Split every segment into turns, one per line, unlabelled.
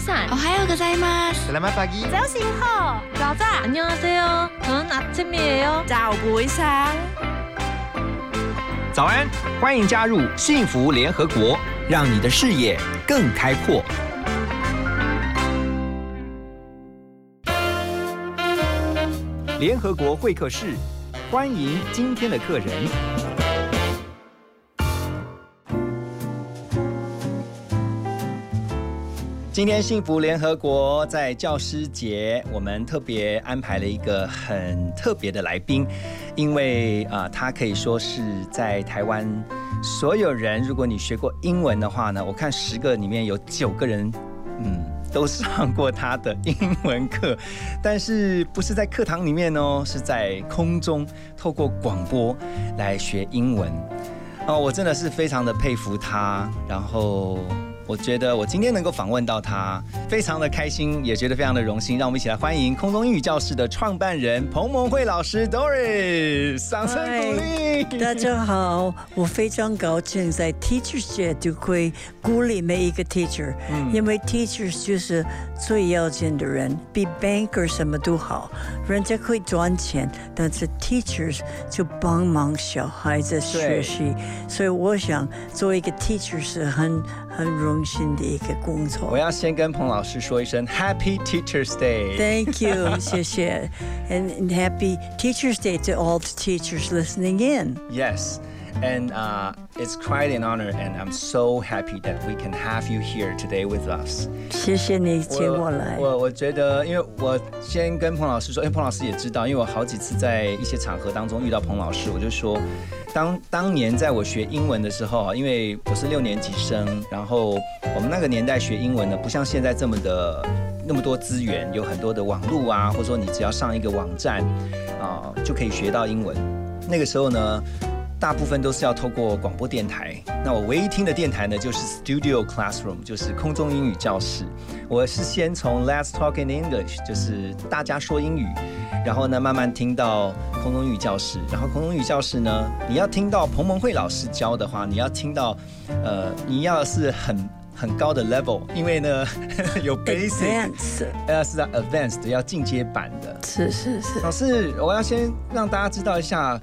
早
有个在吗？
Selamat pagi.
자오신호早早
안녕하세요. 저는 아침이에요.
早부상
早安，欢迎加入幸福联合国，让你的视野更开阔。联合国会客室，欢迎今天的客人。 今天幸福联合国在教师节，我们特别安排了一个很特别的来宾，因为啊、他可以说是在台湾所有人，如果你学过英文的话呢，我看十个里面有九个人，嗯，都上过他的英文课，但是不是在课堂里面哦，是在空中透过广播来学英文。哦，我真的是非常的佩服他，然后我觉得我今天能够访问到他，非常的开心，也觉得非常的荣幸。让我们一起来欢迎空中英语教室的创办人彭蒙慧老师 Doris，掌声鼓励。
大家好，我非常高兴在 Teachers 节就会鼓励每一个 teacher，、因为 teachers 就是最要紧的人，比 banker 什么都好，人家会赚钱，但是 teachers 就帮忙小孩子学习，所以我想做一个 teacher 是很很荣幸的一个工
我
作。
要先跟彭老师说一声 Happy Teachers Day。
Thank you，谢谢，and and happy Teachers Day to all the teachers listening in.
Yes. And uh, it's quite an honor, and I'm so happy that we can have you here today with us.
谢谢你请我来。
我我觉得，因为我先跟彭老师说，因为彭老师也知道，因为我好几次在一些场合当中遇到彭老师，我就说， 当当年在我学英文的时候，因为我是六年级生，然后我们那个年代学英文呢，不像现在这么的那么多资源，有很多的网络啊，或者说你只要上一个网站啊、就可以学到英文。那个时候呢。大部分都是要透过广播电台，那我唯一听的电台呢，就是 Studio Classroom，就是空中英语教室。我是先从 Let's Talk in English，就是大家说英语，然后呢慢慢听到空中英语教室，然后空中英语教室呢，你要听到彭蒙慧老师教的话，你要听到，呃，你要是很很高的 level，因为呢 有
basic，Advance
呃是在 advanced 要进阶版的。
是是是，
老师，我要先让大家知道一下，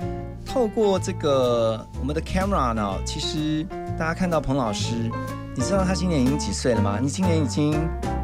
透过这个我们的 camera 呢，其实大家看到彭老师，你知道他今年已经几岁了吗？你今年已经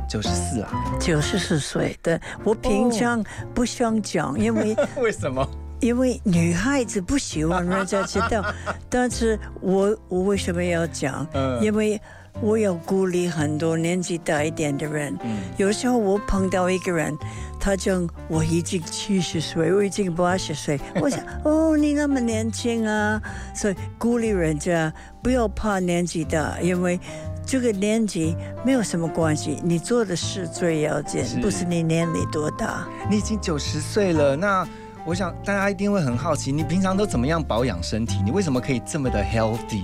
九十四了，
九十四岁对。我平常不想讲，因为
为什么？
因为女孩子不喜欢人家知道，但是我我为什么要讲？
嗯
因为我要鼓励很多年纪大一点的人。
嗯
有时候我碰到一个人，他讲我已经七十岁，我已经八十岁，我想哦，你那么年轻啊，所以鼓励人家不要怕年纪大，因为。这个年纪没有什么关系，你做的事最要紧
是，
不是你年龄多大。
你已经九十岁了，那我想大家一定会很好奇，你平常都怎么样保养身体？你为什么可以这么的 healthy？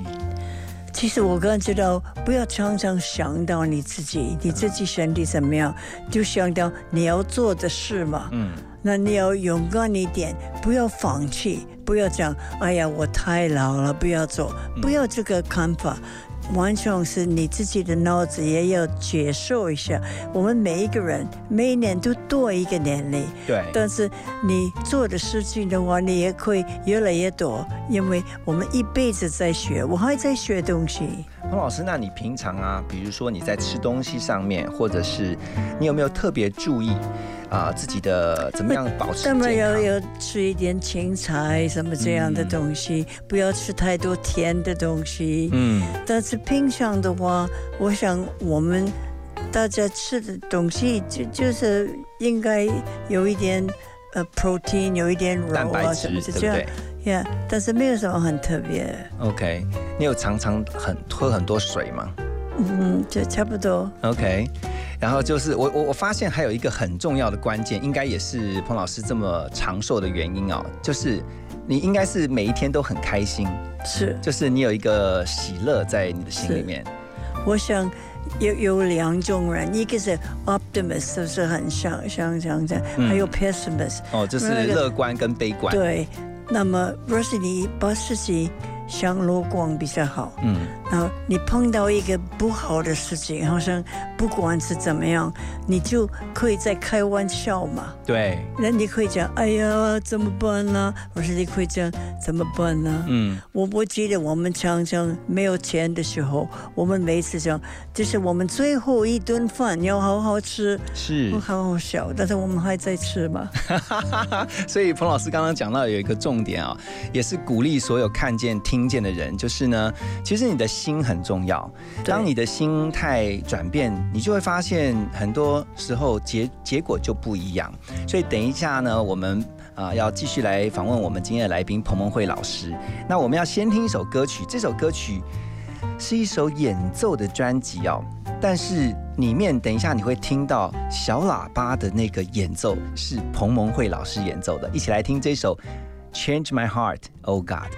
其实我刚知道，不要常常想到你自己，你自己身体怎么样，就想到你要做的事嘛。
嗯，
那你要勇敢一点，不要放弃，不要讲“哎呀，我太老了，不要做”，不要这个看法。完全是你自己的脑子也要接受一下，我们每一个人每一年都多一个年龄，
对，
但是你做的事情的话，你也可以越来越多，因为我们一辈子在学，我还在学东西。
彭老师，那你平常啊，比如说你在吃东西上面，或者是你有没有特别注意啊、自己的怎么样保持健
当然要
康？
要吃一点青菜什么这样的东西，不要吃太多甜的东西。
嗯，
但是平常的话，我想我们大家吃的东西就就是应该有一点呃 protein，有一点肉啊什么的这样
对不对
呀但是没有什么很特别
，？OK，你有常常很喝很多水吗
嗯，就差不多。
？OK，然后就是我我我发现还有一个很重要的关键，应该也是彭老师这么长寿的原因哦，就是你应该是每一天都很开心，
是，
就是你有一个喜乐在你的心里面。
我想有有两种人，一个是 optimist，就是很想想想这样，
嗯
还有 pessimist。
哦，就是乐观跟悲观。，
对，那么若是你把事情想乐观比较好，
嗯，
然后你碰到一个不好的事情，好像不管是怎么样，你就可以在开玩笑嘛。
对，
那你可以讲，哎呀，怎么办呢？或是你可以讲，怎么办呢？
嗯，
我我记得我们常常没有钱的时候，我们每次讲，这是我们最后一顿饭，要好好吃，
是，
好好笑，但是我们还在吃嘛。
所以彭老师刚刚讲到有一个重点啊，也是鼓励所有看见、听见的人，就是呢，其实你的心很重要。当你的心态转变，你就会发现很多时候结结果就不一样。所以等一下呢，我们啊要继续来访问我们今天的来宾彭蒙慧老师。那我们要先听一首歌曲，这首歌曲是一首演奏的专辑哦，但是里面等一下你会听到小喇叭的那个演奏是彭蒙慧老师演奏的，一起来听这首《Change My Heart, Oh God》。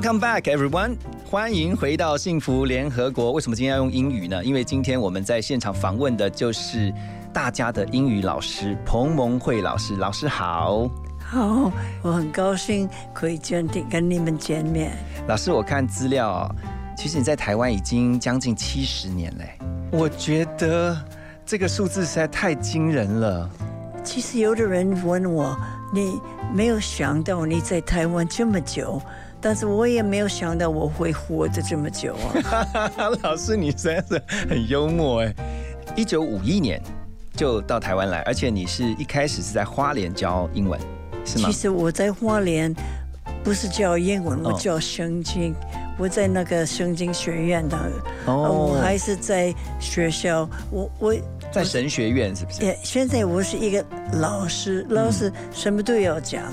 Welcome back, everyone！欢迎回到幸福联合国。为什么今天要用英语呢？因为今天我们在现场访问的就是大家的英语老师彭蒙慧老师。老师好，
好，我很高兴可以见跟你们见面。
老师，我看资料，其实你在台湾已经将近七十年嘞。我觉得这个数字实在太惊人了。
其实有的人问我，你没有想到你在台湾这么久，但是我也没有想到我会活着这么久啊。
老师，你真的是很幽默哎！一九五一年就到台湾来，而且你是一开始是在花莲教英文，是吗
其？实我在花莲不是教英文，
哦
我教圣经。我在那个圣经学院的，呃
哦
我还是在学校。我我
在神学院是不是？
也现在我是一个老师，老师什么都要讲。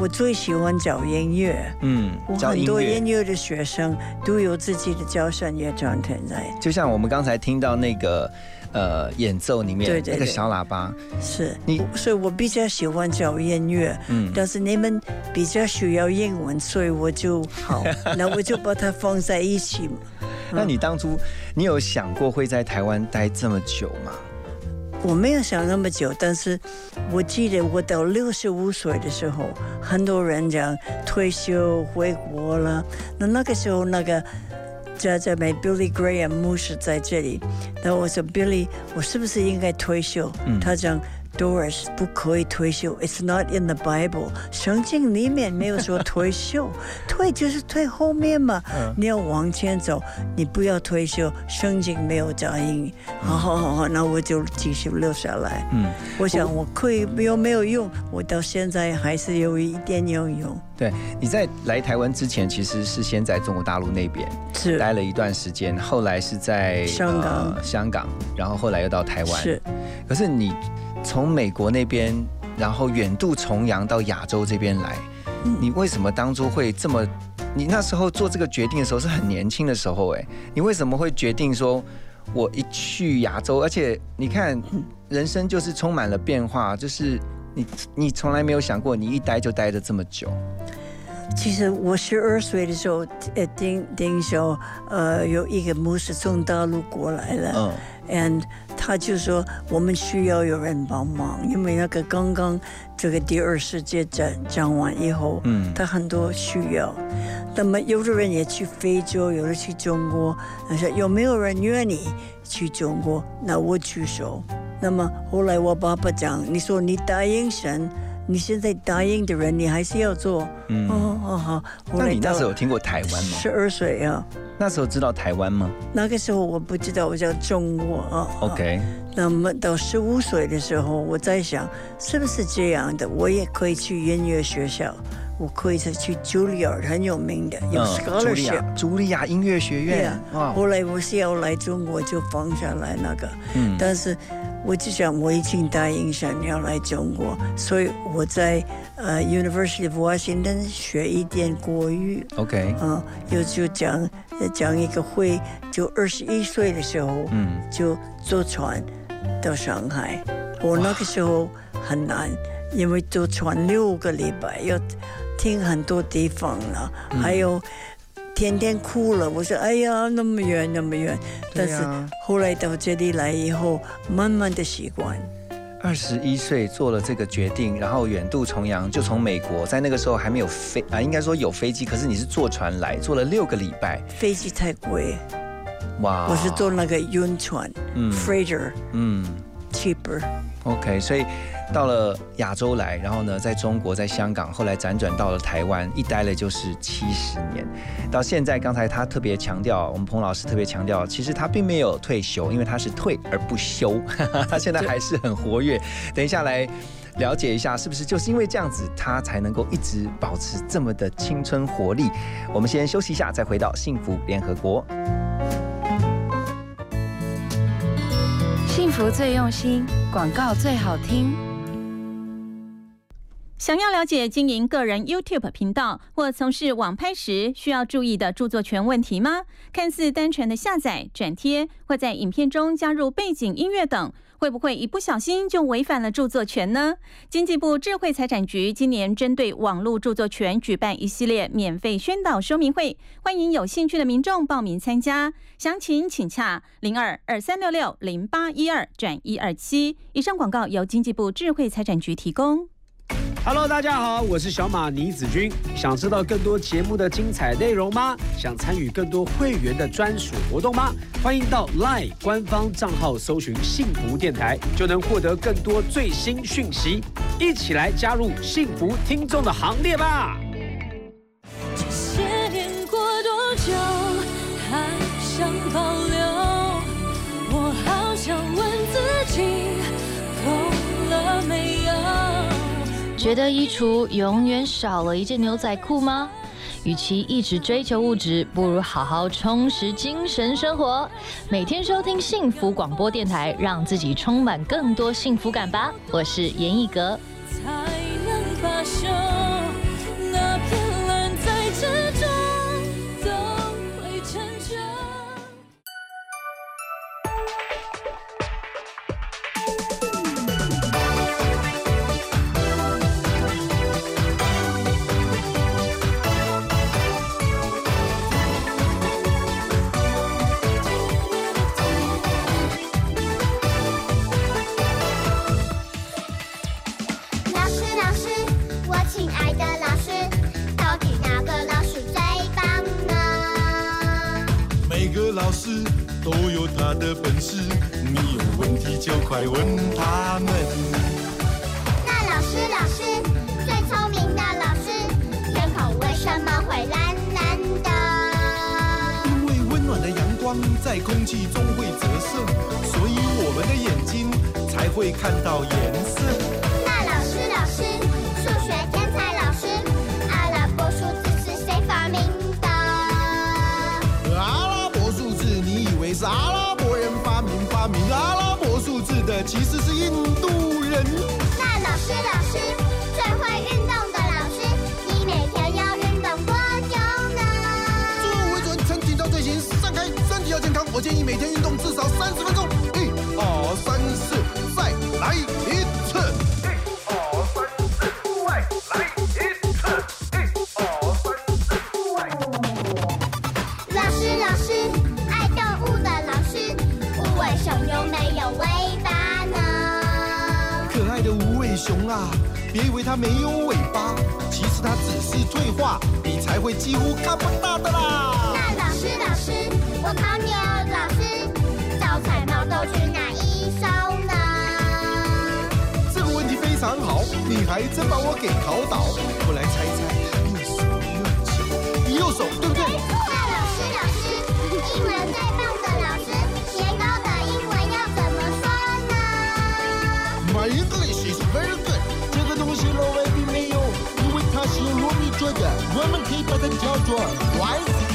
我最喜欢教音乐，
嗯
我很多
教音乐
的学生都有自己的交响乐团现在。
就像我们刚才听到那个呃演奏里面那个
对对对
小喇叭，
是
你
所以我比较喜欢教音乐，
嗯
但是你们比较需要英文，所以我就好，那我就把它放在一起嘛。
那你当初你有想过会在台湾待这么久吗？
我没有想那么久，但是我记得我到六十五岁的时候，很多人讲退休回国了。那那个时候，那个家在美 Billy Graham 牧师在这里，那我说 Billy，我是不是应该退休？
嗯
他讲 Doris 不可以退休，It's not in the Bible，圣经里面没有说退休，退就是退后面嘛，
嗯
你要往前走，你不要退休，圣经没有答应。好好好好，那我就继续留下来。
嗯，
我想我可以有没有用？我到现在还是有一点有用。
对，你在来台湾之前其实是先在中国大陆那边
是
待了一段时间，后来是在
香港
呃香港，然后后来又到台湾。
是，
可是你从美国那边，然后远渡重洋到亚洲这边来，
嗯
你为什么当初会这么？你那时候做这个决定的时候是很年轻的时候，哎，你为什么会决定说，我一去亚洲，而且你看，人生就是充满了变化，就是你你从来没有想过，你一待就待了这么久。
其实我十二岁的时候，呃，丁丁修，呃，有一个牧师从大陆过来了。
嗯
and 他就说我们需要有人帮忙，因为那个刚刚这个第二世界战讲完以后，
嗯
他很多需要。那么有的人也去非洲，有的去中国，他说有没有人愿意去中国？那我举手。那么后来我爸爸讲，你说你答应神，你现在答应的人，你还是要做。
嗯。
哦哦好。
那你那时候有听过台湾吗？
十二岁啊，
那时候知道台湾吗
那个时候我不知道我叫中国啊。
？OK，
那么到十五岁的时候，我在想，是不是这样的？我也可以去音乐学校，我可以再去 Juilliard 很有名的，有 scholarship
亚。茱莉亚音乐学院
后来我是要来中国就放下来那个，
嗯
但是我就想我已经答应想要来中国，所以我在呃 University of Washington 学一点国语
，，OK，
嗯，又就讲呃讲一个会，就二十一岁的时候，
嗯。
就坐船到上海。我那个时候很难，因为坐船六个礼拜，要听很多地方了，还有天天哭了。我说：“哎呀，那么远，那么远。”但是后来到这里来以后，慢慢的习惯。
二十一岁做了这个决定，然后远渡重洋，就从美国，在那个时候还没有飞啊，应该说有飞机，可是你是坐船来，坐了六个礼拜，
飞机太贵，
哇！
我是坐那个晕船、
嗯
freighter
嗯
cheaper。
，OK，所以到了亚洲来，然后呢，在中国，在香港，后来辗转到了台湾，一待了就是七十年。到现在，刚才他特别强调，我们彭老师特别强调，其实他并没有退休，因为他是退 而不休，他现在还是很活跃。等一下来了解一下，是不是就是因为这样子，他才能够一直保持这么的青春活力？我们先休息一下，再回到幸福联合国。
幸福最用心，广告最好听。
想要了解经营个人 YouTube 频道或从事网拍时需要注意的著作权问题吗？看似单纯的下载、转贴，或在影片中加入背景音乐等，会不会一不小心就违反了著作权呢？经济部智慧财产局今年针对网络著作权举办一系列免费宣导说明会，欢迎有兴趣的民众报名参加。详情请洽零二二三六六零八一二转一二七。以上广告由经济部智慧财产局提供。
Hello，大家好，我是小马倪子君。想知道更多节目的精彩内容吗？想参与更多会员的专属活动吗？欢迎到 LINE 官方账号搜寻“幸福电台”，就能获得更多最新讯息。一起来加入幸福听众的行列吧！
这些年过多久，还想保留？我好想问自己，
觉得衣橱永远少了一件牛仔裤吗？与其一直追求物质，不如好好充实精神生活。每天收听幸福广播电台，让自己充满更多幸福感吧。我是严艺格。
熊有没有尾巴呢？
可爱的无尾熊啊，别以为它没有尾巴，其实它只是退化，你才会几乎看不到的啦。
那老师，老师，我考你哦，老师，招财猫都去哪一首呢？
这个问题非常好，你还真把我给考倒。我来猜猜，右手右手，右手对不对？
那老师，老师，英文最棒
我们可以把它叫做 rice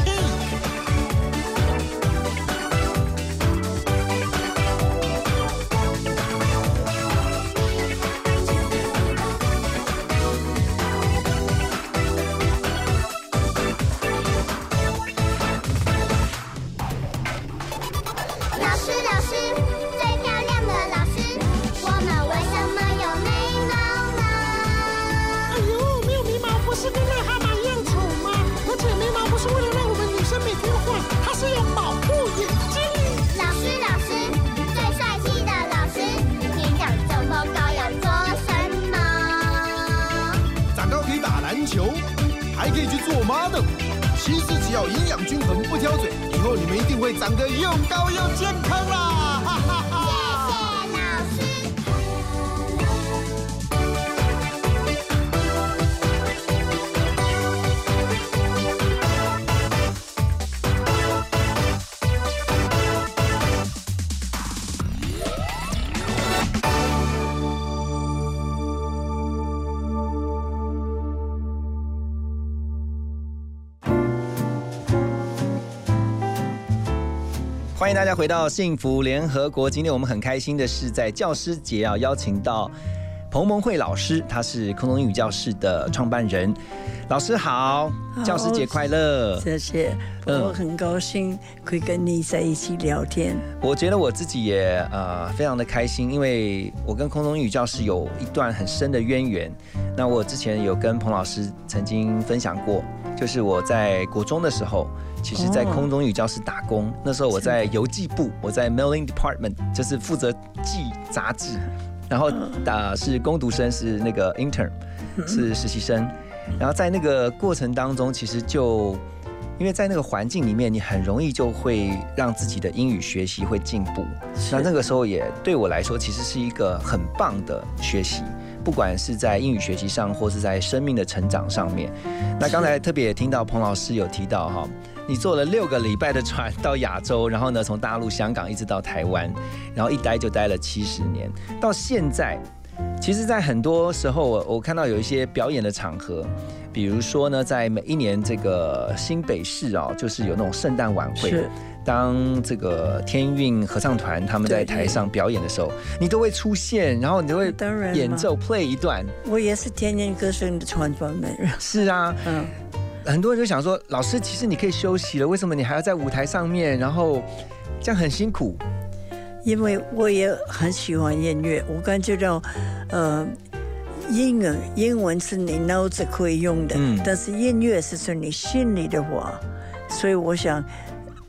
欢迎大家回到幸福联合国。今天我们很开心的是，在教师节要邀请到彭蒙慧老师，他是空中英语教室的创办人。老师好，教师节快乐！
谢谢，
嗯
我很高兴可以跟你在一起聊天。
我觉得我自己也呃非常的开心，因为我跟空中英语教室有一段很深的渊源。那我之前有跟彭老师曾经分享过，就是我在国中的时候，其实在
哦
空中英语教室打工，那时候我在邮寄部，我在 mailing department，就是负责寄杂志。然后打是攻读生是那个 intern 是实习生，然后在那个过程当中，其实就因为在那个环境里面，你很容易就会让自己的英语学习会进步。那那个时候也对我来说，其实是一个很棒的学习，不管是在英语学习上，或是在生命的成长上面。那刚才特别也听到彭老师有提到哈，你坐了六个礼拜的船到亚洲，然后呢从大陆、香港一直到台湾，然后一待就待了七十年，到现在。其实，在很多时候，我我看到有一些表演的场合，比如说呢，在每一年这个新北市哦，就是有那种圣诞晚会
是，
当这个天韵合唱团他们在台上表演的时候，你都会出现，然后你都会演奏 play 一段。
我也是天天歌声的传播人。
是啊，
嗯，
很多人就想说，老师，其实你可以休息了，为什么你还要在舞台上面？然后这样很辛苦。
因为我也很喜欢音乐，我感觉到，呃，英文英文是你脑子可以用的，
嗯
但是音乐是说你心里的话，所以我想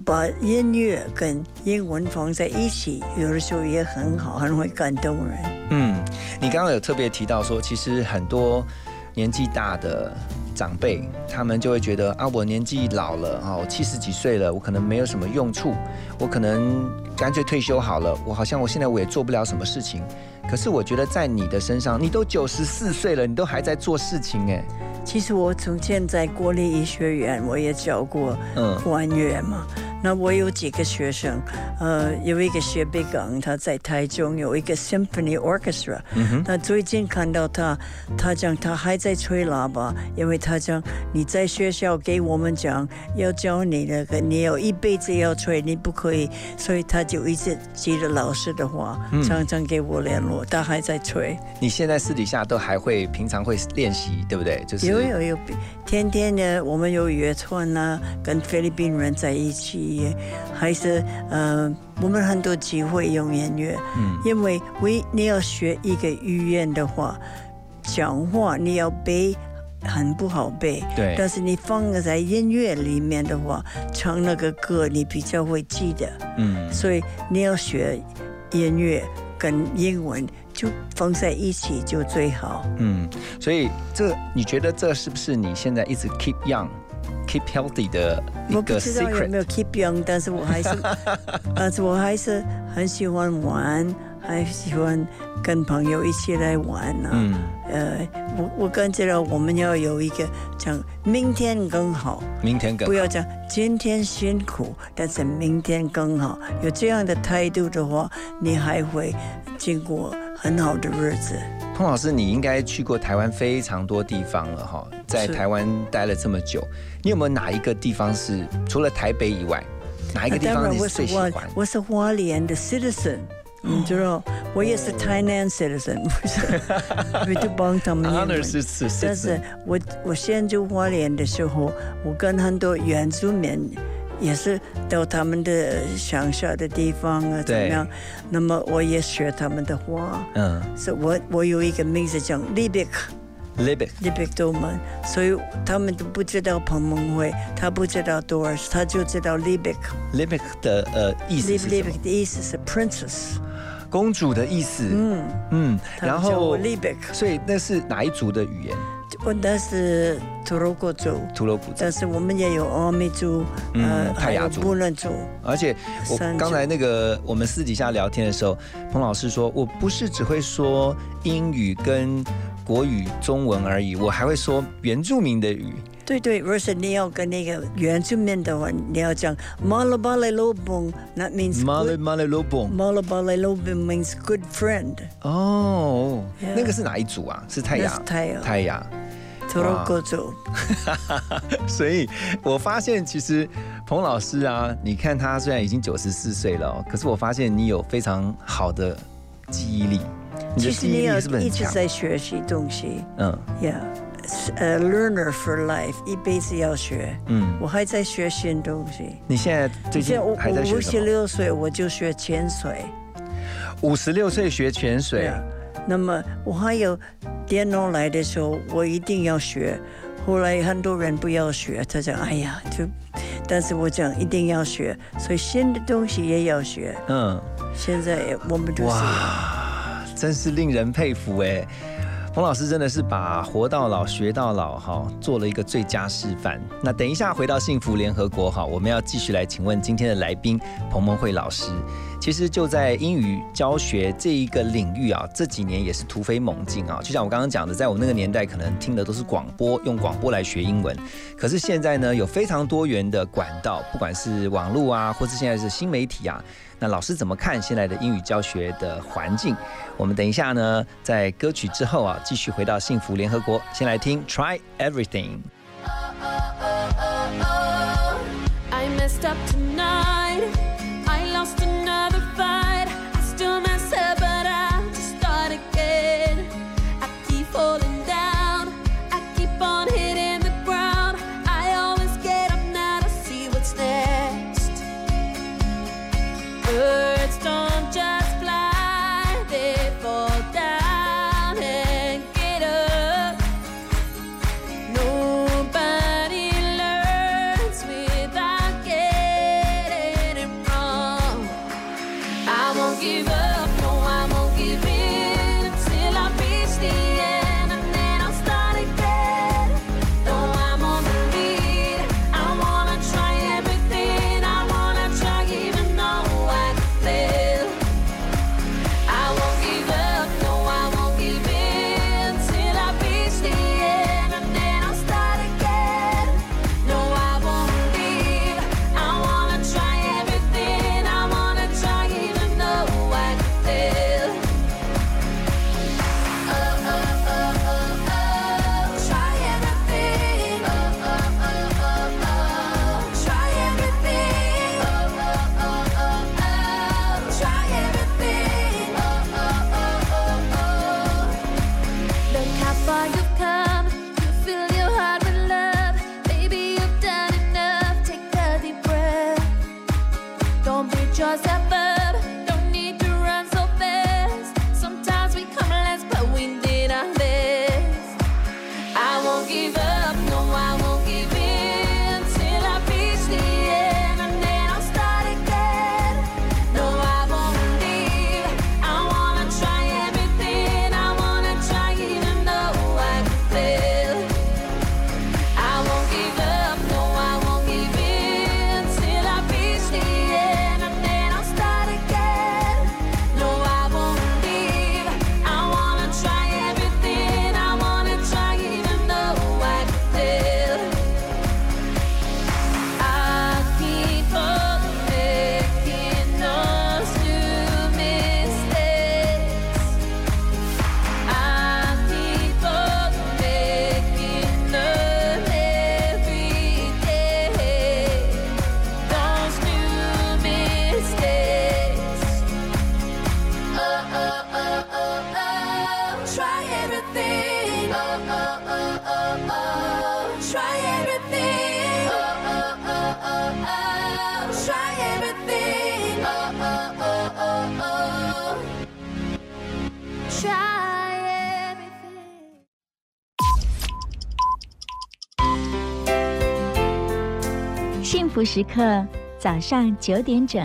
把音乐跟英文放在一起，有的时候也很好，很会感动人。
嗯，你刚刚有特别提到说，其实很多年纪大的长辈，他们就会觉得啊，我年纪老了哦，我七十几岁了，我可能没有什么用处，我可能干脆退休好了。我好像我现在我也做不了什么事情。可是我觉得在你的身上，你都九十四岁了，你都还在做事情哎。
其实我从前在国立医学院，我也教过
嗯
管乐嘛。那我有几个学生，呃，有一个学北港，他在台中有一个 symphony orchestra。
嗯哼，
那最近看到他，他讲他还在吹喇叭，因为他讲你在学校给我们讲要教你那个，你要一辈子要吹，你不可以，所以他就一直记着老师的话，
嗯
常常给我联络，他还在吹。
你现在私底下都还会平常会练习，对不对？就是
有有有，天天呢，我们有乐团啊，跟菲律宾人在一起，还是呃，我们很多机会用音乐，
嗯。
因为为你要学一个语言的话，讲话你要背。很不好背，
对。
但是你放在音乐里面的话，唱那个歌你比较会记得，
嗯。
所以你要学音乐跟英文就放在一起就最好。
嗯，所以这你觉得这是不是你现在一直 keep young、keep healthy 的一
我不
个
知道有没有 keep young，但是我还是，但 是我还是很喜欢玩，还喜欢跟朋友一起来玩啊。
嗯
呃，我我感觉到我们要有一个讲明天更好，
明天更好
不要讲今天辛苦，但是明天更好。有这样的态度的话，你还会经过很好的日子。
彭老师，你应该去过台湾非常多地方了哈，在台湾待了这么久，你有没有哪一个地方是除了台北以外，哪一个地方你是最喜
花
欢？
我是花莲的 citizen，你知道，我也是台南 citizen，不是，我就帮他们 但是我我先住花莲的时候，我跟很多原住民也是到他们的乡下的地方啊，怎么样？那么我也学他们的话，
嗯
是我我有一个名字叫 Libik。，Libic，Libik 都门，所以他们都不知道彭蒙会，他不知道 Doris，他就知道 Libik。
Libic 的呃意思
Lib
是什么
Libik？的意思是 princess，
公主的意思。
嗯，
嗯，然后
们叫我 Libik，
所以那是哪一族的语言？
我那是土罗国族，
土罗古族。
但是我们也有阿美族，
嗯泰
还有
雅族
布伦族，
而且我刚才那个我们私底下聊天的时候，彭老师说我不是只会说英语跟国语、中文而已，我还会说原住民的语。
对对，如果是你要跟那个原住民的话，你要讲马拉巴雷罗蹦，that means
马来
good。
马来罗蹦
马拉巴雷罗蹦 means good friend，
哦那个是哪一组啊？是泰雅
是泰雅
泰雅。所以我发现，其实彭老师啊，你看他虽然已经九十四岁了哦，可是我发现你有非常好的记忆力，
其实你要？一直在学习东西
嗯
，Yeah，呃、learner for life，一辈子要学。
嗯，
我还在学新东西。
你现在最近
现在我
还在
我五十？六岁我就学潜水。
五十六岁学潜水
那么我还有电脑来的时候，我一定要学。后来很多人不要学，他讲哎呀，就，但是我讲一定要学，所以新的东西也要学。
嗯，
现在我们就是
哇，真是令人佩服哎。彭老师真的是把活到老学到老哈，做了一个最佳示范。那等一下回到幸福联合国哈，我们要继续来请问今天的来宾彭蒙慧老师。其实就在英语教学这一个领域啊，这几年也是突飞猛进啊。就像我刚刚讲的，在我那个年代，可能听的都是广播，用广播来学英文。可是现在呢，有非常多元的管道，不管是网络啊，或是现在是新媒体啊。那老师怎么看现在的英语教学的环境？我们等一下呢，在歌曲之后啊，继续回到幸福联合国。先来听 Try Everything。
I messed up to
幸福时刻，早上九点整。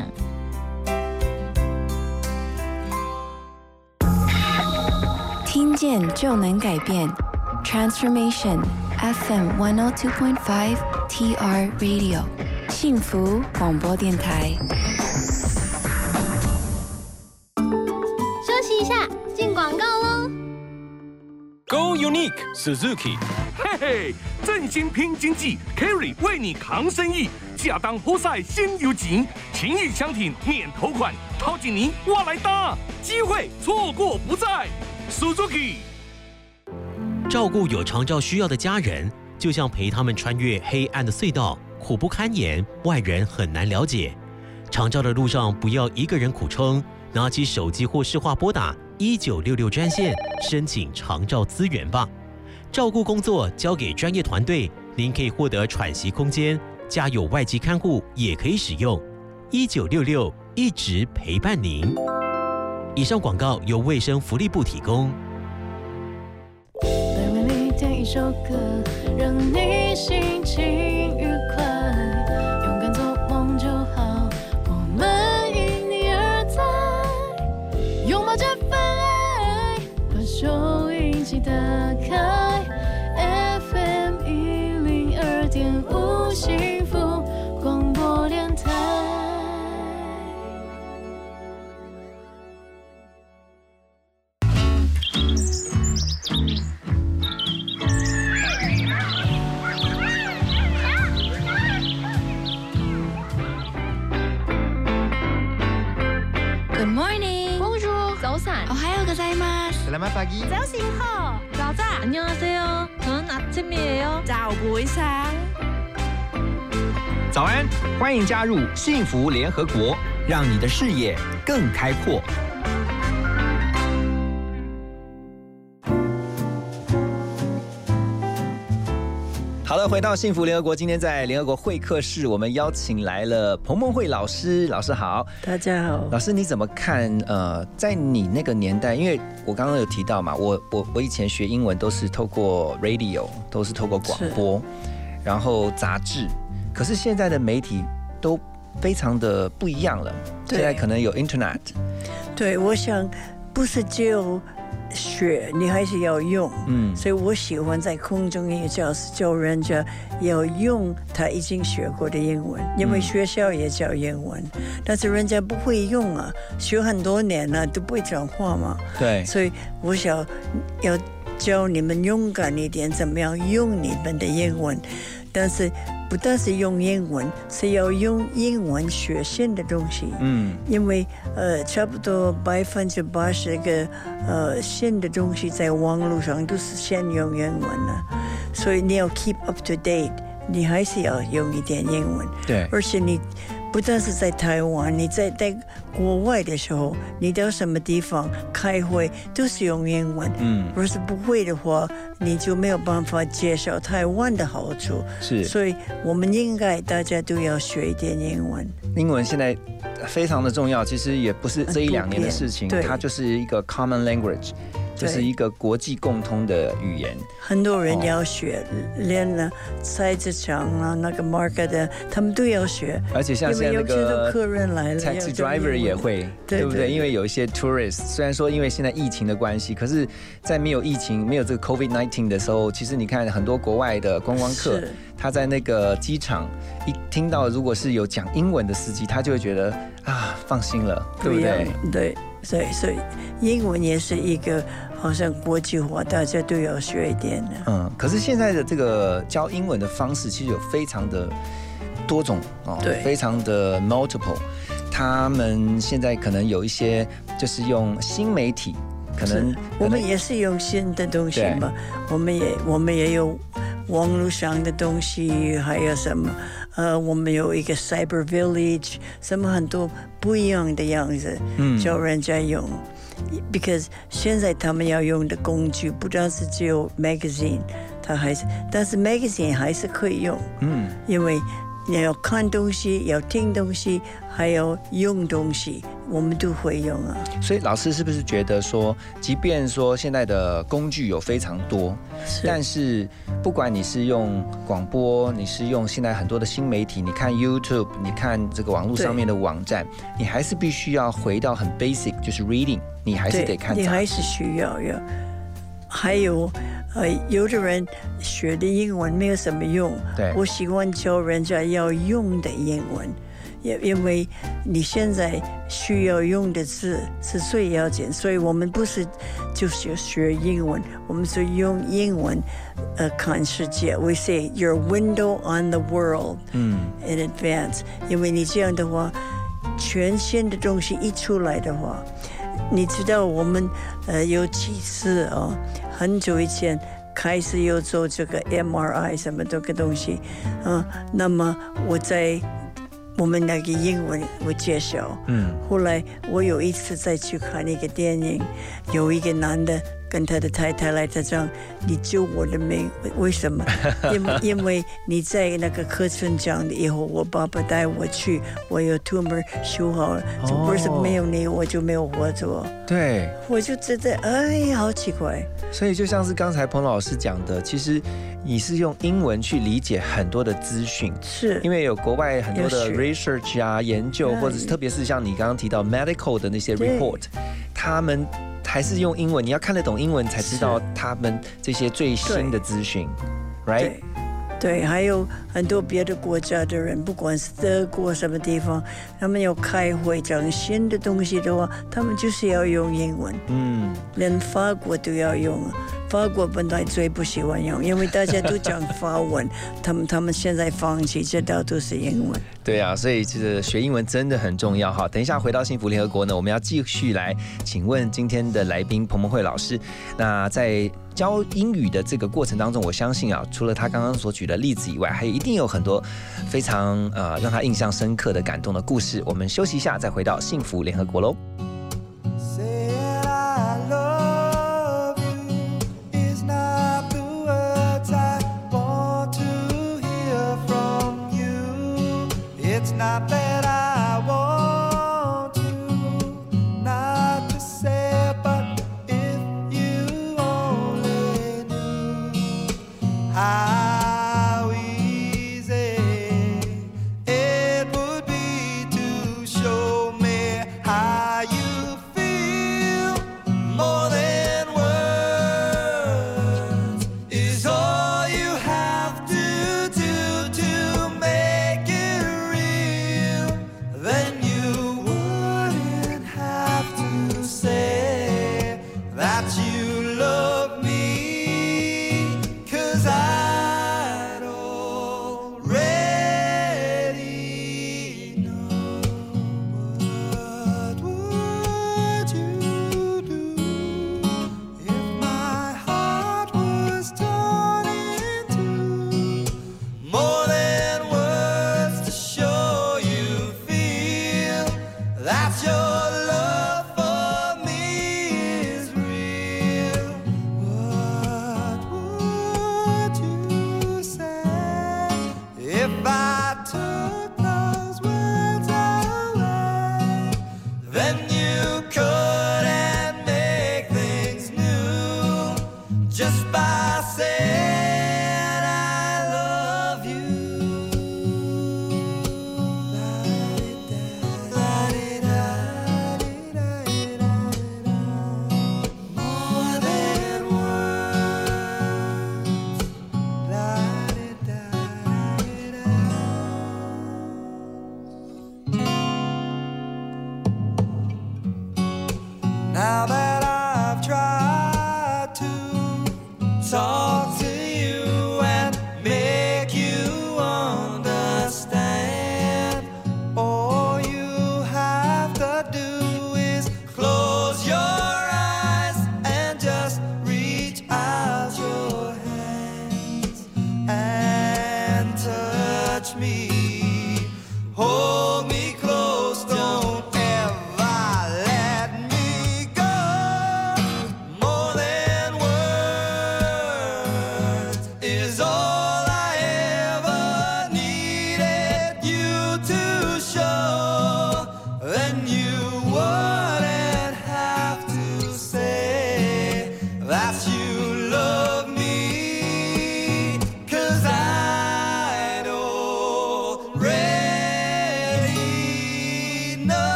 听见就能改变，Transformation FM one hundred two point five TR Radio，幸福广播电台。
休息一下，进广告喽。
Go Unique Suzuki，嘿嘿，振兴拼经济，Kerry 为你扛生意，亚当波赛先有景，情谊相挺免头款，陶锦尼我来搭，机会错过不再，Suzuki。
照顾有长照需要的家人，就像陪他们穿越黑暗的隧道，苦不堪言，外人很难了解。长照的路上，不要一个人苦撑，拿起手机或视话拨打一九六六专线，申请长照资源吧。照顾工作交给专业团队，您可以获得喘息空间，家有外籍看护也可以使用。一九六六一直陪伴您。以上广告由卫生福利部提供。
为你点一首歌让你心情愉快勇敢做梦就好我们因你而在。拥抱这份爱
把
收
音机打开 fm 一零二点五吗
Selamat pagi.
早醒好。早早。
안녕하세요. 저는 아침이에요.
早不会上。
早安，欢迎加入幸福联合国，让你的视野更开阔。 好了，回到幸福联合国，今天在联合国会客室，我们邀请来了彭梦慧老师，老师好，
大家好，
老师你怎么看？呃，在你那个年代，因为我刚刚有提到嘛，我我我以前学英文都是透过 radio，都是透过广播，然后杂志，可是现在的媒体都非常的不一样了，现在可能有 internet。
对，我想不是只有。学你还是要用，嗯，所以我喜欢在空中一个教室教人家要用他已经学过的英文，因为学校也教英文，但是人家不会用啊，学很多年了都不会讲话嘛，
对，
所以我想要教你们勇敢一点，怎么样用你们的英文，但是。不但是用英文，是要用英文学新的东西。嗯，因为呃，差不多百分之八十个呃新的东西在网络上都是先用英文的，所以你要 keep up to date，你还是要用一点英文。
对，
而且你。不但是在台湾，你在在国外的时候，你到什么地方开会都是用英文。嗯，如果是不会的话，你就没有办法介绍台湾的好处。
是，
所以我们应该大家都要学一点英文。
英文现在非常的重要，其实也不是这一两年的事情，它就是一个 common language。就是一个国际共通的语言，
很多人要学，连了菜市场啊，那个 market 的，他们都要学。
而且像现在那个
客人来了
，taxi driver 也会，对不对？因为有一些 tourists，虽然说因为现在疫情的关系，可是，在没有疫情、没有这个 COVID nineteen 的时候，其实你看很多国外的观光客，他在那个机场一听到如果是有讲英文的司机，他就会觉得啊，放心了，对不对？
对，所以所以英文也是一个。好像国际化，大家都要学一点的。
嗯，可是现在的这个教英文的方式，其实有非常的多种哦，
对，
非常的 multiple。他们现在可能有一些就是用新媒体，可能
我们也是用新的东西嘛。我们也我们也有网络上的东西，还有什么？呃，我们有一个 cyber village，什么很多不一样的样子，嗯，教人家用。Because 现在他们要用的工具不单是只有 magazine，它还是，但是 magazine 还是可以用，嗯，因为你要看东西，要听东西，还要用东西，我们都会用啊。
所以老师是不是觉得说，即便说现在的工具有非常多，但是不管你是用广播，你是用现在很多的新媒体，你看 YouTube，你看这个网络上面的网站，你还是必须要回到很 basic，就是 reading。你还是得看，
你还是需要要。还有，呃，有的人学的英文没有什么用。
对，
我喜欢教人家要用的英文，因因为你现在需要用的字是最要紧，所以我们不是就是学英文，我们是用英文呃看世界。We say your window on the world，嗯，in advance，因为你这样的话，全新的东西一出来的话。你知道我们呃有几次哦，很久以前开始有做这个 MRI 什么这个东西，嗯，那么我在我们那个英文我介绍，嗯，后来我有一次再去看那个电影，有一个男的。跟他的太太来，他讲：“你救我的命，为什么？因因为你在那个客村讲的以后，我爸爸带我去，我有 tumor 修好了，不是没有你，我就没有活着。
对，
我就觉得哎，好奇怪。
所以就像是刚才彭老师讲的，其实你是用英文去理解很多的资讯，
是
因为有国外很多的 research 啊研究，或者是特别是像你刚刚提到 medical 的那些 report，他们。还是用英文，你要看得懂英文才知道他们这些最新的资讯，right？
对，还有很多别的国家的人，不管是德国什么地方，他们要开会讲新的东西的话，他们就是要用英文。嗯，连法国都要用，法国本来最不喜欢用，因为大家都讲法文，他们他们现在放弃，这道都是英文。
对啊，所以这个学英文真的很重要哈。等一下回到幸福联合国呢，我们要继续来请问今天的来宾彭彭慧老师。那在教英语的这个过程当中，我相信啊，除了他刚刚所举的例子以外，还一定有很多非常呃让他印象深刻的感动的故事。我们休息一下，再回到幸福联合国喽。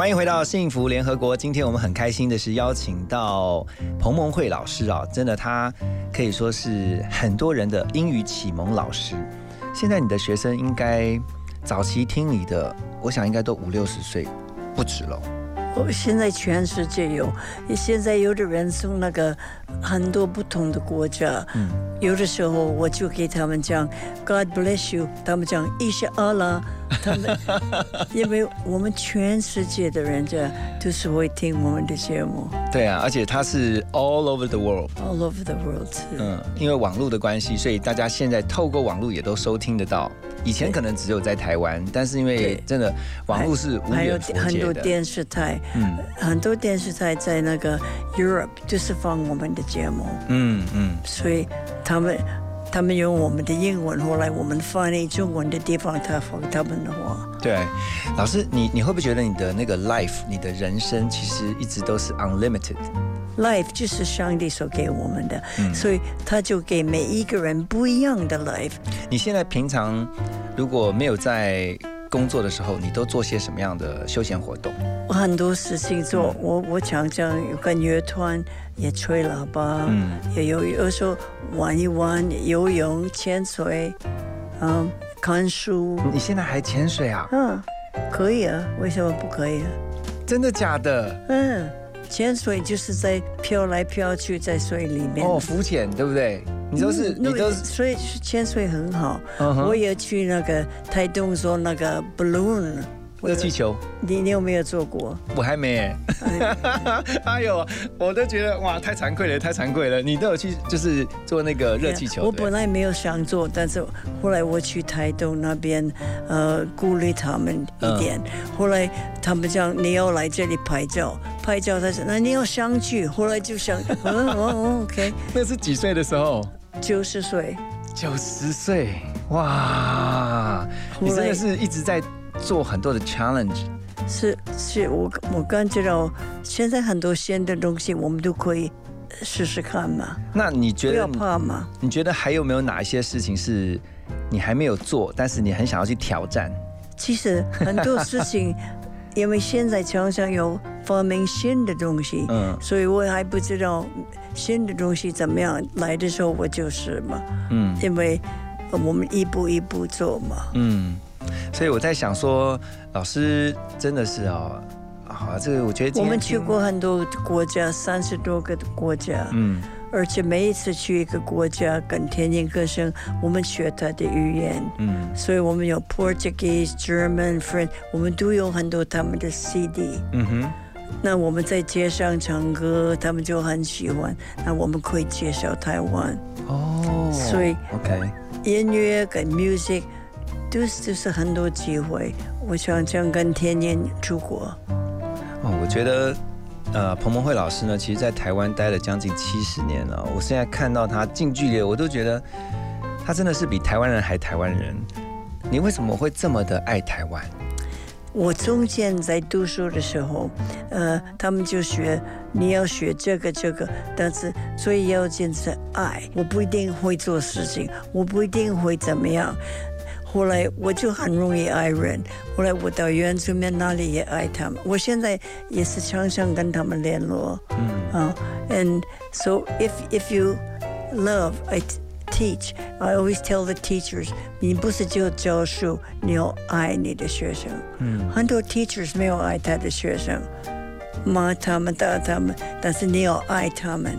欢迎回到幸福联合国。今天我们很开心的是邀请到彭蒙慧老师啊，真的他可以说是很多人的英语启蒙老师。现在你的学生应该早期听你的，我想应该都五六十岁不止了。
我现在全世界有，现在有的人从那个很多不同的国家，
嗯
有的时候我就给他们讲 God bless you，他们讲伊夏阿拉，他们 因为我们全世界的人家都是会听我们的节目
对啊，而且它是 all over the world。
，all over the world。
嗯，因为网络的关系，所以大家现在透过网络也都收听得到。以前可能只有在台湾，但是因为真的网络是无
还有很。多电视台，
嗯
很多电视台在那个 Europe 就是放我们的节目，
嗯嗯，
所以他们他们用我们的英文，后来我们翻译中文的地方，他放他们的话。
对。老师，你你会不会觉得你的那个 life，你的人生其实一直都是
unlimited？Life 就是上帝所给我们的，
嗯
所以他就给每一个人不一样的 life。
你现在平常如果没有在工作的时候，你都做些什么样的休闲活动？
我很多事情做，我我常常跟乐团也吹喇叭，
嗯
也有有时候玩一玩，游泳、潜水，嗯，看书。
你现在还潜水啊？
嗯，可以啊，为什么不可以啊？
真的假的？
嗯，潜水就是在飘来飘去在水里面。
哦，浮潜对不对？你都是、
嗯
你都是
所以潜水很好。我也去那个台东做那个 balloon
热气球，
你你有没有做过？
我还没耶。哎呦，我都觉得哇，太惭愧了，太惭愧了。你都有去就是做那个热气球？
我本来没有想做，但是后来我去台东那边，呃，鼓励他们一点。
嗯
后来他们讲你要来这里拍照，拍照，他说那你要上去。后来就想，嗯嗯嗯，OK，
那是几岁的时候？
九十岁。
九十岁，哇！你真的是一直在做很多的 challenge。
是是，我我感觉到现在很多新的东西，我们都可以试试看嘛。
那你觉得
不要怕嘛？
你觉得还有没有哪一些事情是你还没有做，但是你很想要去挑战？
其实很多事情，因为现在常常有发明新的东西，
嗯
所以我还不知道新的东西怎么样。来的时候我就是嘛，
嗯
因为我们一步一步做嘛。
嗯，所以我在想说，老师真的是哦，啊，这个我觉得
我们去，过很多国家，三十多个国家，
嗯
而且每一次去一个国家跟天津歌声，我们学他的语言。
嗯
所以我们有 Portuguese、German、French，我们都有很多他们的 CD。
嗯哼，
那我们在街上唱歌，他们就很喜欢。那我们可以介绍台湾，
哦，
所以
OK，
音乐跟 music 都是就是很多机会。我想想跟天天出国，
哦，我觉得。呃，彭彭慧老师呢，其实在台湾待了将近七十年了。我现在看到他近距离，我都觉得他真的是比台湾人还台湾人。你为什么会这么的爱台湾？
我中间在读书的时候，呃，他们就学你要学这个这个，但是最要紧是爱。我不一定会做事情，我不一定会怎么样。后来我就很容易爱人，后来我到原住民那里也爱他们。我现在也是常常跟他们联络。
嗯
啊、and so if if you love, I teach. I always tell the teachers，你不是就教书，你要爱你的学生。
嗯
很多 teachers 没有爱他的学生，骂他们、打他们，但是你要爱他们。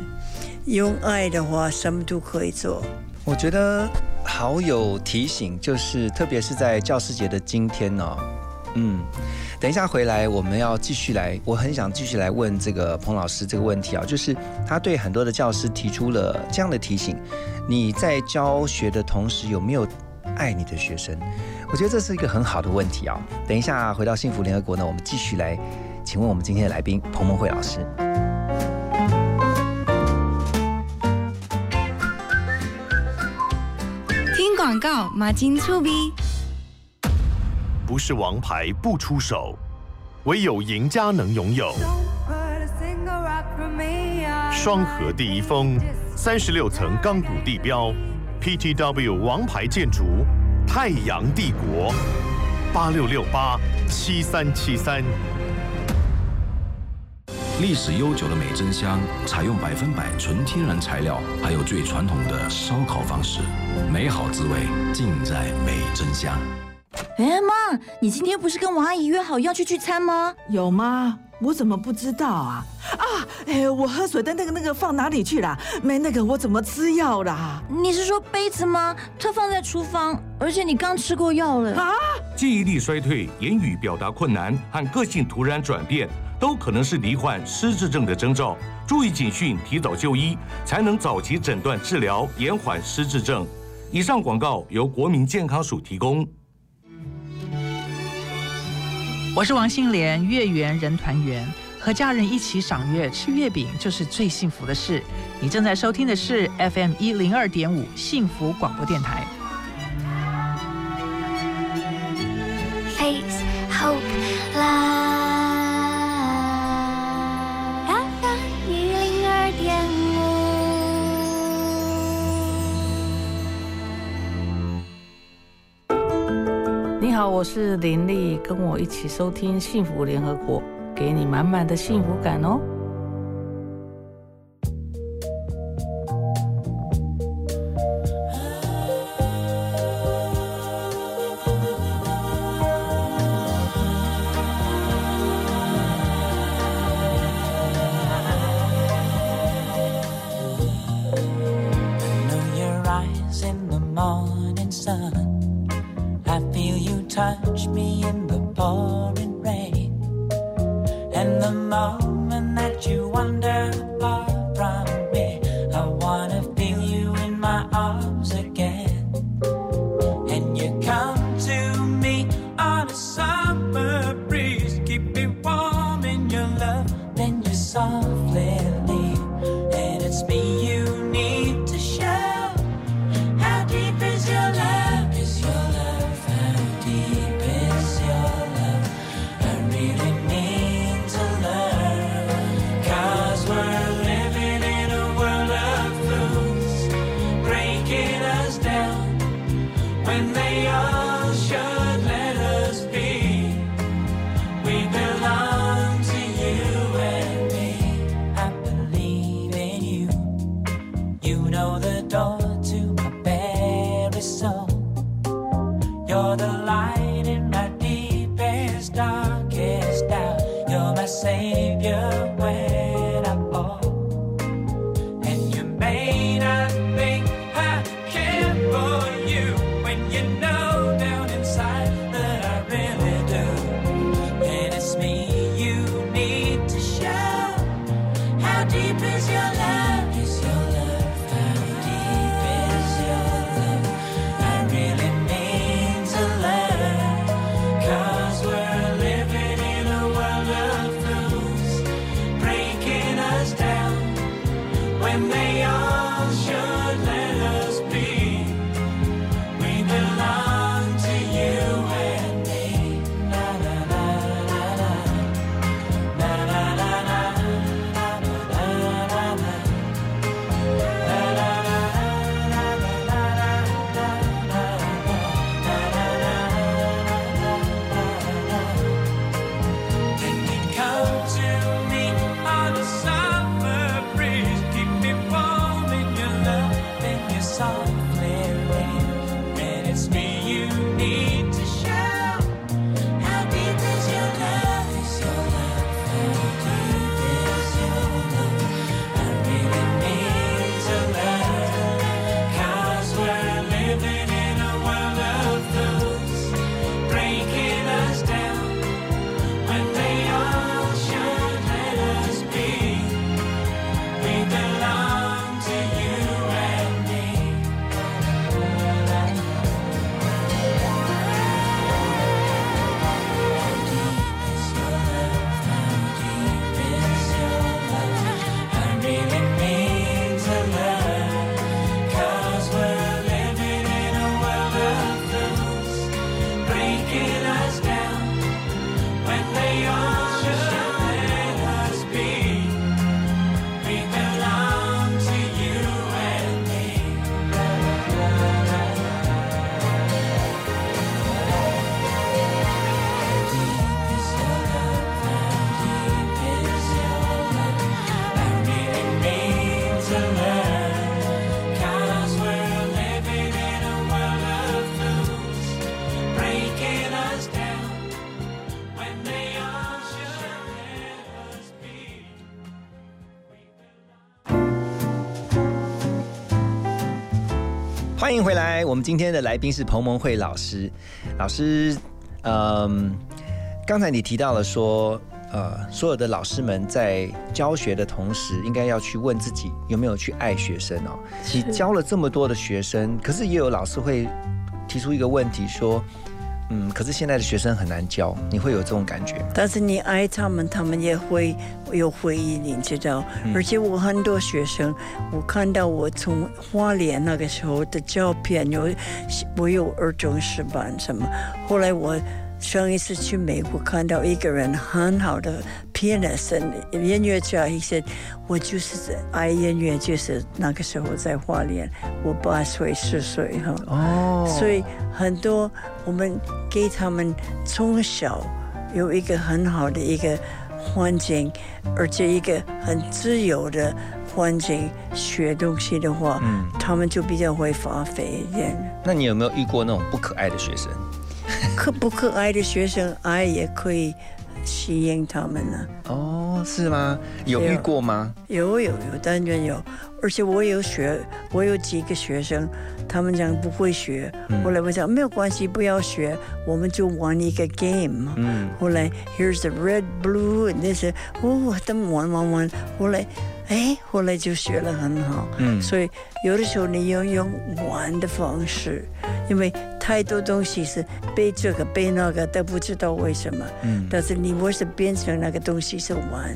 用爱的话，什么都可以做。
我觉得好有提醒，就是特别是在教师节的今天呢、嗯，等一下回来我们要继续来，我很想继续来问这个彭老师这个问题啊，就是他对很多的教师提出了这样的提醒：你在教学的同时有没有爱你的学生？我觉得这是一个很好的问题啊。等一下回到幸福联合国呢，我们继续来请问我们今天的来宾彭梦慧老师。
听广告，马金醋逼。
不是王牌不出手，唯有赢家能拥有。双河第一峰，三十六层钢骨地标，PTW 王牌建筑，太阳帝国，八六六八七三七三。
历史悠久的美珍香，采用百分百纯天然材料，还有最传统的烧烤方式，美好滋味尽在美珍香。
哎妈，你今天不是跟王阿姨约好要去聚餐吗？
有吗？我怎么不知道啊？啊，哎，我喝水的那个那个放哪里去了？没那个我怎么吃药啦？
你是说杯子吗？它放在厨房，而且你刚吃过药了
啊！
记忆力衰退、言语表达困难和个性突然转变，都可能是罹患失智症的征兆。注意警讯，提早就医，才能早期诊断治疗，延缓失智症。以上广告由国民健康署提供。
我是王心莲，月圆人团圆，和家人一起赏月吃月饼就是最幸福的事。你正在收听的是 FM 一零二点五幸福广播电台。
Face Hope love.
你好，我是林丽，跟我一起收听幸福联合国，给你满满的幸福感哦。
欢迎回来，我们今天的来宾是彭蒙慧老师。老师，嗯，刚才你提到了说，呃，所有的老师们在教学的同时，应该要去问自己有没有去爱学生哦。你教了这么多的学生，可是也有老师会提出一个问题说，嗯，可是现在的学生很难教，你会有这种感觉吗？
但是你爱他们，他们也会有回忆，你知道。
嗯
而且我很多学生，我看到我从花莲那个时候的照片，有我有儿童诗班什么。后来我上一次去美国，看到一个人很好的 pianist 音乐家，一些我就是爱音乐，就是那个时候在花莲，我八岁十岁哈。
哦
所以很多我们给他们从小有一个很好的一个环境，而且一个很自由的环境学东西的话，
嗯
他们就比较会发挥一点。
那你有没有遇过那种不可爱的学生？
可不可爱的学生，爱也可以吸引他们呢、
哦，是吗？有遇过吗？
有有有，当然有。而且我有学，我有几个学生，他们讲不会学，
嗯
后来我讲没有关系，不要学，我们就玩一个 game。
嗯，
后来 here's the red blue，那些哦，他们玩玩玩，后来哎，后来就学了很好。
嗯
所以有的时候你要用玩的方式，因为太多东西是背这个背那个，都不知道为什么。
嗯
但是你不是变成那个东西是玩？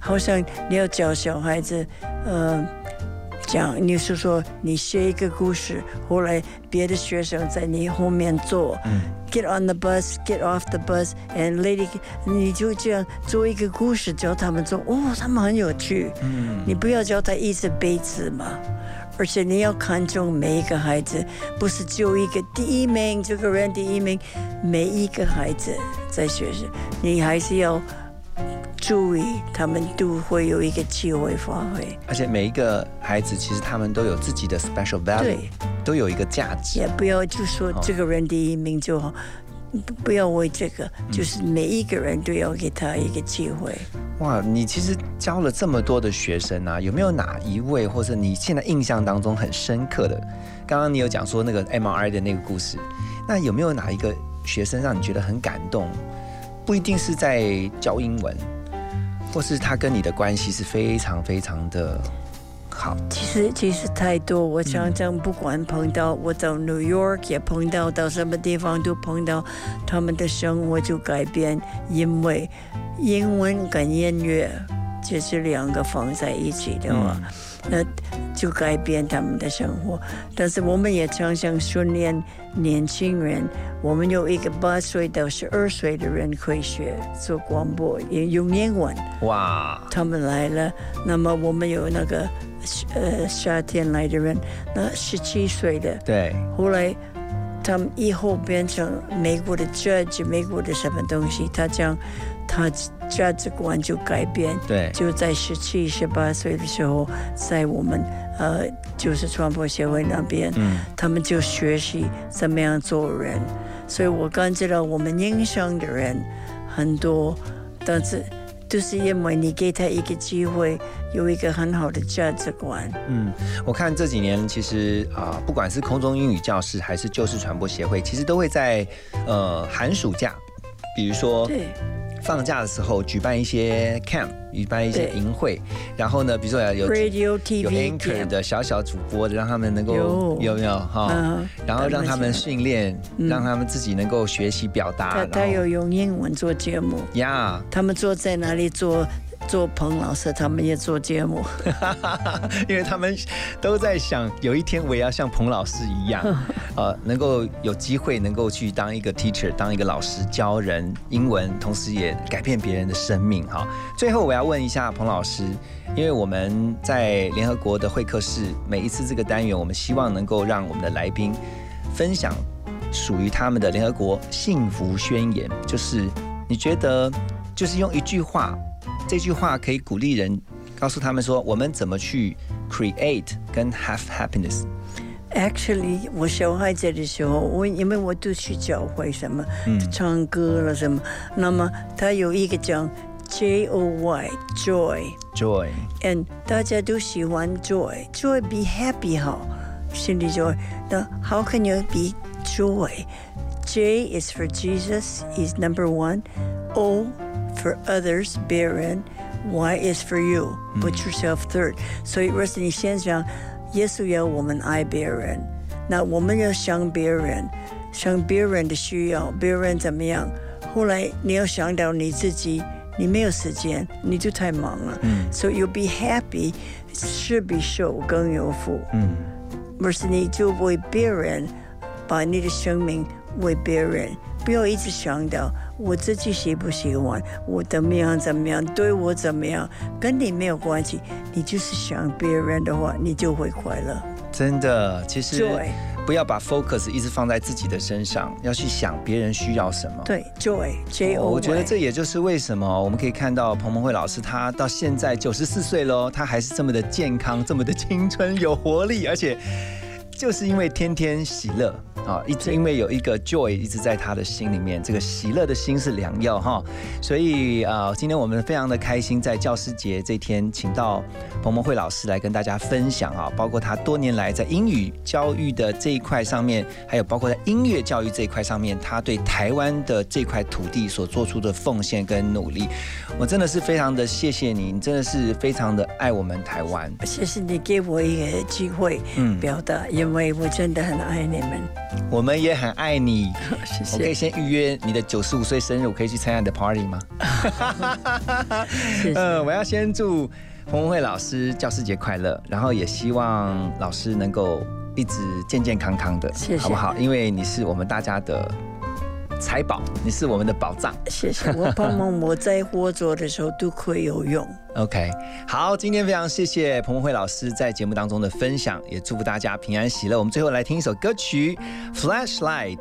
好像你要教小孩子，呃。讲，你是说你写一个故事，后来别的学生在你后面做、g e t on the bus, get off the bus, and lady，你就这样做一个故事教他们做，哦，他们很有趣。
嗯。
你不要教他一直背字嘛，而且你要看重每一个孩子，不是就一个第一名，这个人第一名，每一个孩子在学习，你还是要注意，他们都会有一个机会发挥。
而且每一个孩子其实他们都有自己的 special value，都有一个价值。
也不要就说这个人第一名就好，不不要为这个，就是每一个人都要给他一个机会。
哇，你其实教了这么多的学生啊，有没有哪一位或者你现在印象当中很深刻的？刚刚你有讲说那个 MRI 的那个故事，那有没有哪一个学生让你觉得很感动？不一定是在教英文，或是他跟你的关系是非常非常的好。
其实其实太多，我常常不管碰到，我到 New York 也碰到，到什么地方都碰到，他们的生活就改变，因为英文跟音乐就是两个放在一起的话，那就改变他们的生活。但是我们也常常训练年轻人，我们有一个八岁到十二岁的人可以学做广播，也用英文。
哇，
他们来了，那么我们有那个呃夏天来的人，那十七岁的，
对，
后来他们以后变成美国的 judge，美国的什么东西，他讲他价值观就改变，
对。
就在十七、十八岁的时候，在我们呃就是传播协会那边，
嗯。
他们就学习怎么样做人，所以我感觉到我们影响的人很多，但是都是因为你给他一个机会，有一个很好的价值观。
嗯，我看这几年其实啊、不管是空中英语教室还是旧式传播协会，其实都会在呃寒暑假，比如说
对
放假的时候举办一些 camp，举办一些
对。
营会，然后呢，比如说有
Radio
有
TV
anchor
camp
的小小主播的，让他们能够
有。
有没有哈？
嗯，
然后让他们训练，
嗯。
让他们自己能够学习表达，
他他有用英文做节目，
呀，
他们坐在那里做做彭老师，他们也做节目。
因为他们都在想，有一天我也要像彭老师一样，呃，能够有机会能够去当一个 teacher，当一个老师，教人英文，同时也改变别人的生命。哈，最后我要问一下彭老师，因为我们在联合国的会客室，每一次这个单元，我们希望能够让我们的来宾分享属于他们的联合国幸福宣言，就是你觉得，就是用一句话，这句话可以鼓励人，告诉他们说，我们怎么去 create 跟 have happiness。
Actually，我小孩子的时候，我因为我都去教会什么，
嗯
唱歌了什么，那么他有一个讲 J O Y joy，joy，and 大家都喜欢 joy，joy be happy 好。心里 joy。那 How can you be joy? J is for Jesus, is number one. O for others, 别人。Y is for you, put yourself third. 所以，若是你先想，耶稣要我们爱别人，那我们要想别人，想别人的需要，别人怎么样。后来你要想到你自己，你没有时间，你就太忙了。
嗯
So you'll be happy，施比受更有福。
嗯，
不是你就为别人把你的生命为别人，不要一直想到我自己喜不喜欢，我怎么样怎么样，对我怎么样，跟你没有关系。你就是想别人的话，你就会快乐。
真的，其实
Joy
不要把 focus 一直放在自己的身上，要去想别人需要什么。
对，joy，j
哦
o，
我觉得这也就是为什么我们可以看到彭彭慧老师，他到现在九十四岁喽，他还是这么的健康，这么的青春有活力，而且就是因为天天喜乐啊，一直因为有一个 joy 一直在他的心里面，这个喜乐的心是良药哈。所以啊、今天我们非常的开心，在教师节这天，请到彭彭慧老师来跟大家分享啊，包括他多年来在英语教育的这一块上面，还有包括在音乐教育这一块上面，他对台湾的这块土地所做出的奉献跟努力，我真的是非常的谢谢你，你真的是非常的爱我们台湾。
谢谢你给我一个机会
嗯
表达，因为我真的很爱你们。
我们也很爱你，
谢谢
我可以先预约你的九十五岁生日，我可以去参加你的 party 吗？
谢谢。
呃，我要先祝彭文慧老师教师节快乐，然后也希望老师能够一直健健康康的，
谢谢
好不好？因为你是我们大家的财宝，你是我们的宝藏。
谢谢，我帮忙我在活着的时候都可以有用。
OK，好，今天非常谢谢彭文慧老师在节目当中的分享，也祝福大家平安喜乐。我们最后来听一首歌曲《Flashlight》。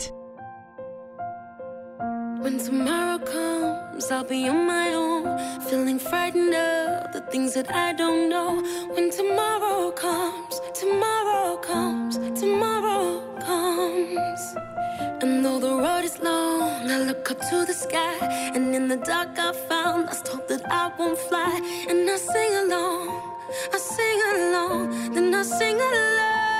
When tomorrow comes, I'll be on my own, feeling frightened of the things that I don't know. When tomorrow comes, tomorrow comes, tomorrow comes. And though the road is long, I look up to the sky, and in the dark I found lost hope that I won't fly. And I sing along, I sing along, then I sing along.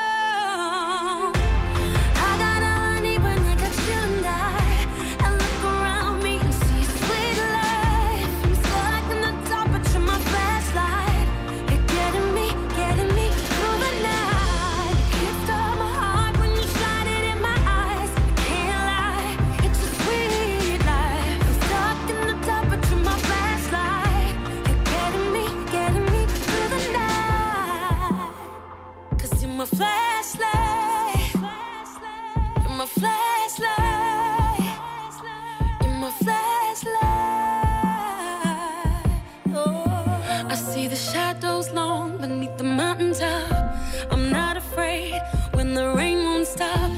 My flashlight. You're my flashlight. You're my flashlight. Oh, I see the shadows long beneath the mountaintop. I'm not afraid when the rain won't stop.